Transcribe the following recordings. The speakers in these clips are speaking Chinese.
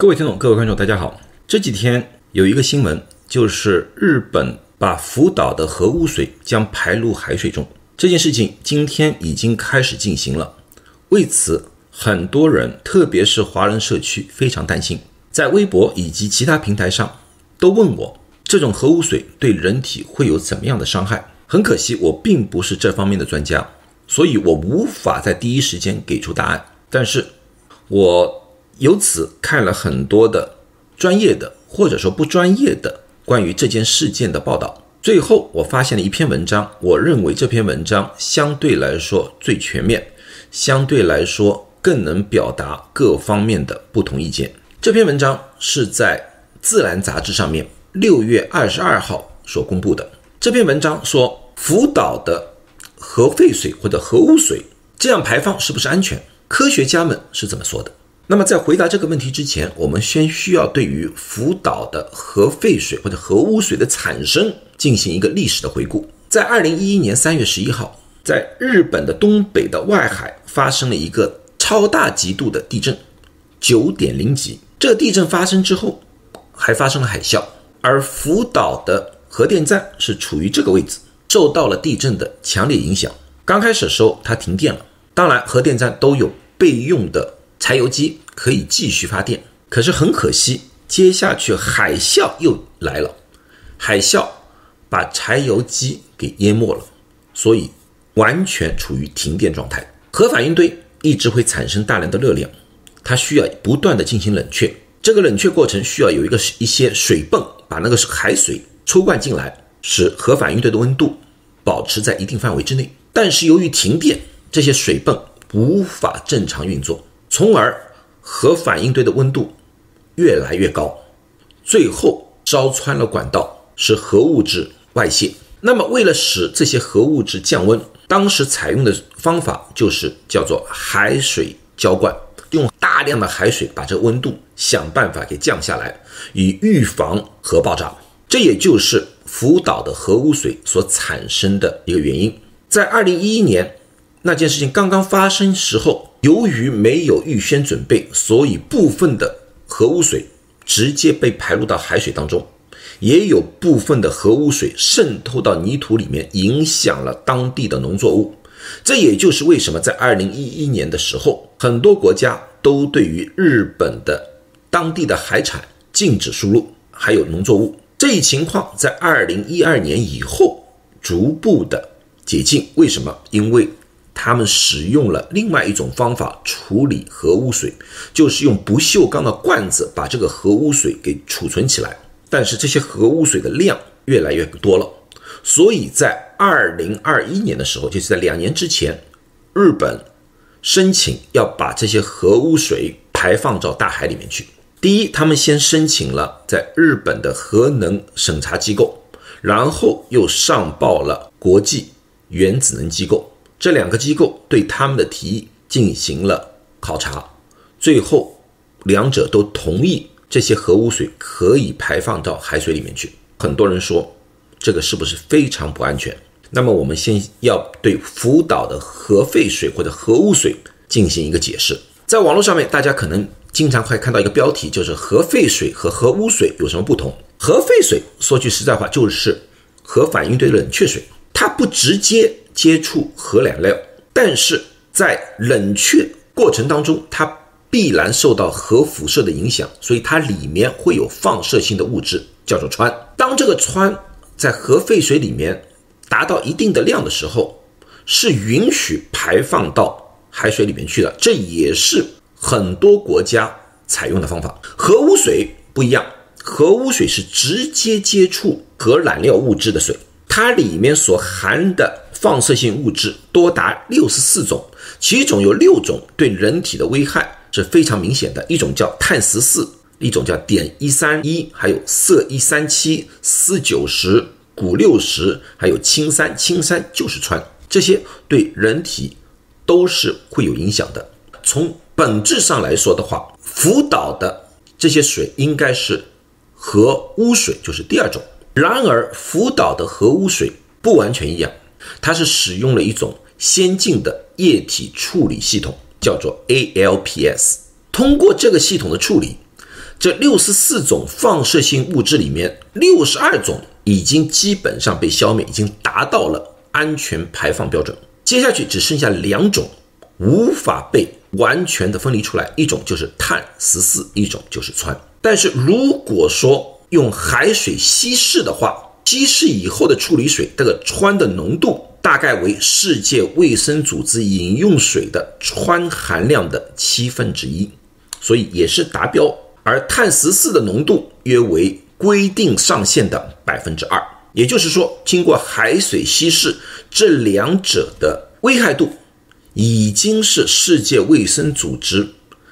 各位听众、各位观众，大家好。这几天有一个新闻，就是日本把福岛的核污水将排入海水中。这件事情今天已经开始进行了。为此，很多人，特别是华人社区，非常担心。在微博以及其他平台上，都问我这种核污水对人体会有怎么样的伤害。很可惜，我并不是这方面的专家，所以我无法在第一时间给出答案。但是，我。由此看了很多的专业的或者说不专业的关于这件事件的报道，最后我发现了一篇文章，我认为这篇文章相对来说最全面，相对来说更能表达各方面的不同意见。这篇文章是在《自然》杂志上面六月二十二号所公布的。这篇文章说，福岛的核废水或者核污水这样排放是不是安全？科学家们是怎么说的？那么，在回答这个问题之前，我们先需要对于福岛的核废水或者核污水的产生进行一个历史的回顾。在二零一一年三月十一号，在日本的东北的外海发生了一个超大级度的地震，九点零级。这地震发生之后，还发生了海啸，而福岛的核电站是处于这个位置，受到了地震的强烈影响。刚开始的时候，它停电了。当然，核电站都有备用的。柴油机可以继续发电，可是很可惜，接下去海啸又来了，海啸把柴油机给淹没了，所以完全处于停电状态。核反应堆一直会产生大量的热量，它需要不断的进行冷却，这个冷却过程需要有一个一些水泵把那个海水抽灌进来，使核反应堆的温度保持在一定范围之内。但是由于停电，这些水泵无法正常运作。从而核反应堆的温度越来越高，最后烧穿了管道，使核物质外泄。那么，为了使这些核物质降温，当时采用的方法就是叫做海水浇灌，用大量的海水把这温度想办法给降下来，以预防核爆炸。这也就是福岛的核污水所产生的一个原因。在二零一一年那件事情刚刚发生时候。由于没有预先准备，所以部分的核污水直接被排入到海水当中，也有部分的核污水渗透到泥土里面，影响了当地的农作物。这也就是为什么在二零一一年的时候，很多国家都对于日本的当地的海产禁止输入，还有农作物。这一情况在二零一二年以后逐步的解禁。为什么？因为。他们使用了另外一种方法处理核污水，就是用不锈钢的罐子把这个核污水给储存起来。但是这些核污水的量越来越多了，所以在二零二一年的时候，就是在两年之前，日本申请要把这些核污水排放到大海里面去。第一，他们先申请了在日本的核能审查机构，然后又上报了国际原子能机构。这两个机构对他们的提议进行了考察，最后两者都同意这些核污水可以排放到海水里面去。很多人说这个是不是非常不安全？那么我们先要对福岛的核废水或者核污水进行一个解释。在网络上面，大家可能经常会看到一个标题，就是核废水和核污水有什么不同？核废水说句实在话，就是核反应堆冷却水，它不直接。接触核燃料，但是在冷却过程当中，它必然受到核辐射的影响，所以它里面会有放射性的物质，叫做氚。当这个氚在核废水里面达到一定的量的时候，是允许排放到海水里面去的。这也是很多国家采用的方法。核污水不一样，核污水是直接接触核燃料物质的水，它里面所含的。放射性物质多达六十四种，其中有六种对人体的危害是非常明显的。一种叫碳十四，一种叫碘一三一，还有铯一三七、铯九十、钴六十，还有氢三，氢三就是氚，这些对人体都是会有影响的。从本质上来说的话，福岛的这些水应该是核污水，就是第二种。然而，福岛的核污水不完全一样。它是使用了一种先进的液体处理系统，叫做 ALPS。通过这个系统的处理，这六十四种放射性物质里面，六十二种已经基本上被消灭，已经达到了安全排放标准。接下去只剩下两种无法被完全的分离出来，一种就是碳十四，一种就是氚。但是如果说用海水稀释的话，稀释以后的处理水，这个氚的浓度大概为世界卫生组织饮用水的氚含量的七分之一，所以也是达标。而碳十四的浓度约为规定上限的百分之二，也就是说，经过海水稀释，这两者的危害度已经是世界卫生组织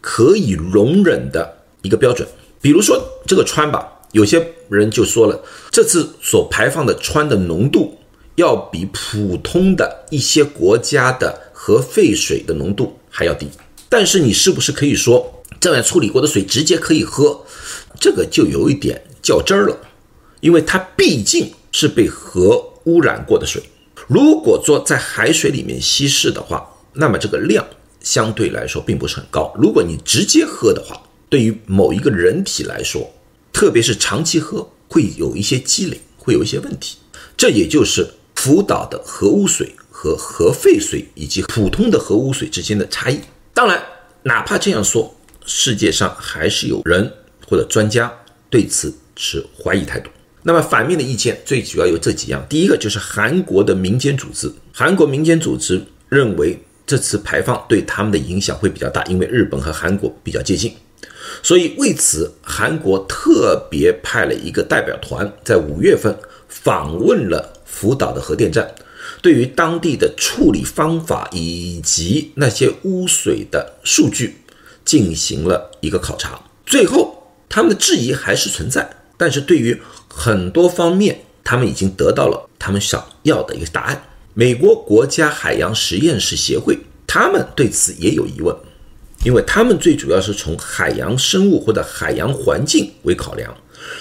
可以容忍的一个标准。比如说这个氚吧，有些人就说了，这次所排放的氚的浓度要比普通的一些国家的核废水的浓度还要低，但是你是不是可以说？这样处理过的水直接可以喝，这个就有一点较真儿了，因为它毕竟是被核污染过的水。如果说在海水里面稀释的话，那么这个量相对来说并不是很高。如果你直接喝的话，对于某一个人体来说，特别是长期喝，会有一些积累，会有一些问题。这也就是福岛的核污水和核废水以及普通的核污水之间的差异。当然，哪怕这样说。世界上还是有人或者专家对此持怀疑态度。那么反面的意见最主要有这几样：第一个就是韩国的民间组织，韩国民间组织认为这次排放对他们的影响会比较大，因为日本和韩国比较接近，所以为此韩国特别派了一个代表团在五月份访问了福岛的核电站，对于当地的处理方法以及那些污水的数据。进行了一个考察，最后他们的质疑还是存在，但是对于很多方面，他们已经得到了他们想要的一个答案。美国国家海洋实验室协会，他们对此也有疑问，因为他们最主要是从海洋生物或者海洋环境为考量，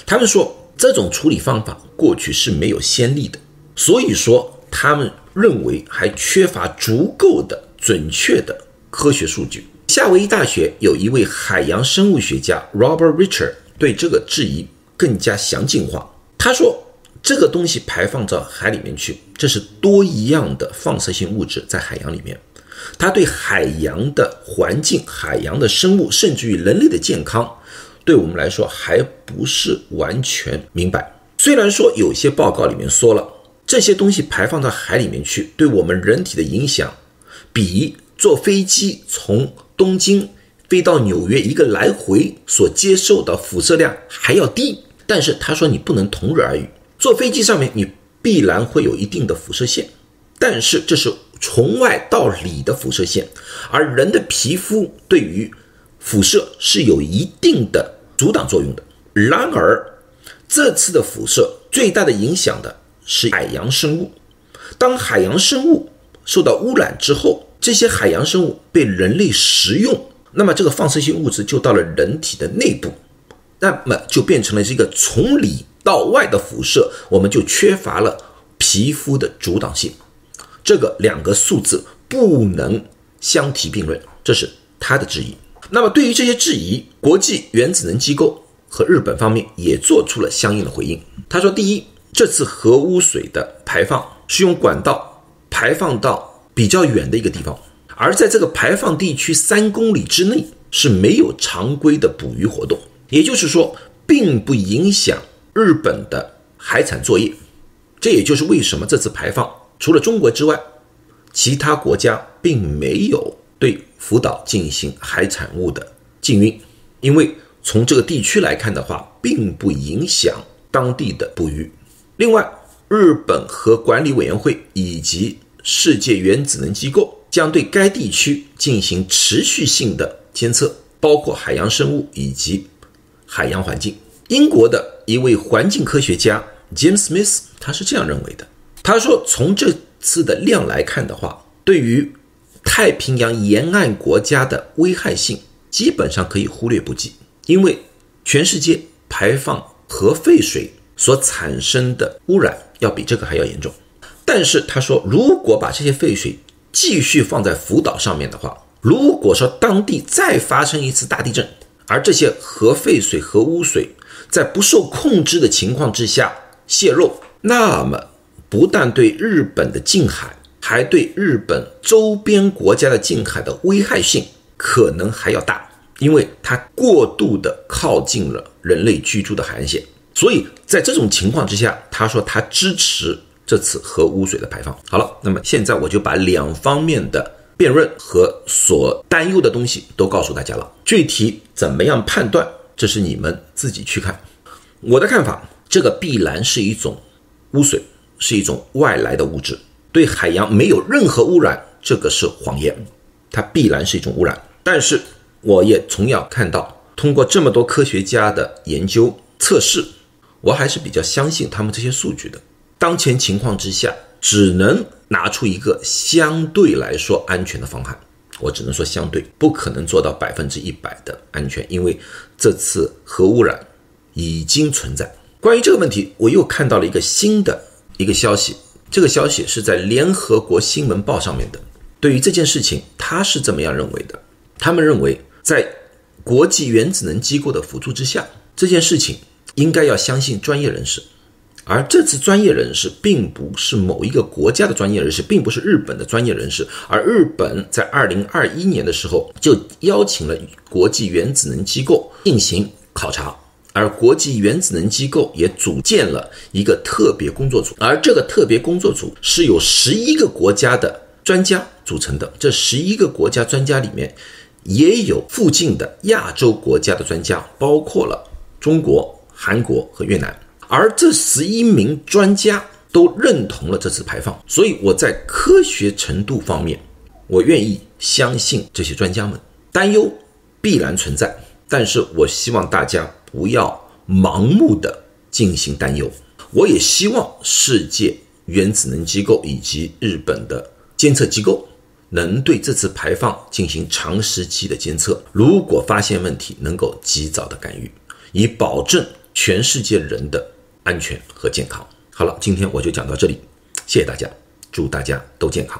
他们说这种处理方法过去是没有先例的，所以说他们认为还缺乏足够的准确的科学数据。夏威夷大学有一位海洋生物学家 Robert Richard 对这个质疑更加详尽化。他说：“这个东西排放到海里面去，这是多一样的放射性物质在海洋里面，它对海洋的环境、海洋的生物，甚至于人类的健康，对我们来说还不是完全明白。虽然说有些报告里面说了，这些东西排放到海里面去，对我们人体的影响比坐飞机从东京飞到纽约一个来回所接受的辐射量还要低，但是他说你不能同日而语。坐飞机上面你必然会有一定的辐射线，但是这是从外到里的辐射线，而人的皮肤对于辐射是有一定的阻挡作用的。然而这次的辐射最大的影响的是海洋生物，当海洋生物受到污染之后。这些海洋生物被人类食用，那么这个放射性物质就到了人体的内部，那么就变成了这个从里到外的辐射，我们就缺乏了皮肤的阻挡性。这个两个数字不能相提并论，这是他的质疑。那么对于这些质疑，国际原子能机构和日本方面也做出了相应的回应。他说：第一，这次核污水的排放是用管道排放到。比较远的一个地方，而在这个排放地区三公里之内是没有常规的捕鱼活动，也就是说，并不影响日本的海产作业。这也就是为什么这次排放除了中国之外，其他国家并没有对福岛进行海产物的禁运，因为从这个地区来看的话，并不影响当地的捕鱼。另外，日本核管理委员会以及世界原子能机构将对该地区进行持续性的监测，包括海洋生物以及海洋环境。英国的一位环境科学家 James Smith 他是这样认为的：他说，从这次的量来看的话，对于太平洋沿岸国家的危害性基本上可以忽略不计，因为全世界排放核废水所产生的污染要比这个还要严重。但是他说，如果把这些废水继续放在福岛上面的话，如果说当地再发生一次大地震，而这些核废水、核污水在不受控制的情况之下泄漏，那么不但对日本的近海，还对日本周边国家的近海的危害性可能还要大，因为它过度的靠近了人类居住的海岸线。所以在这种情况之下，他说他支持这次核污水的排放。好了，那么现在我就把两方面的辩论和所担忧的东西都告诉大家了。具体怎么样判断，这是你们自己去看。我的看法，这个必然是一种污水，是一种外来的物质，对海洋没有任何污染，这个是谎言，它必然是一种污染。但是我也同样看到，通过这么多科学家的研究测试。我还是比较相信他们这些数据的。当前情况之下，只能拿出一个相对来说安全的方案。我只能说相对，不可能做到百分之一百的安全，因为这次核污染已经存在。关于这个问题，我又看到了一个新的一个消息。这个消息是在联合国新闻报上面的。对于这件事情，他是怎么样认为的？他们认为，在国际原子能机构的辅助之下，这件事情。应该要相信专业人士，而这次专业人士并不是某一个国家的专业人士，并不是日本的专业人士，而日本在二零二一年的时候就邀请了国际原子能机构进行考察，而国际原子能机构也组建了一个特别工作组，而这个特别工作组是由十一个国家的专家组成的，这十一个国家专家里面也有附近的亚洲国家的专家，包括了中国。韩国和越南，而这十一名专家都认同了这次排放，所以我在科学程度方面，我愿意相信这些专家们。担忧必然存在，但是我希望大家不要盲目的进行担忧。我也希望世界原子能机构以及日本的监测机构能对这次排放进行长时期的监测，如果发现问题，能够及早的干预，以保证。全世界人的安全和健康。好了，今天我就讲到这里，谢谢大家，祝大家都健康。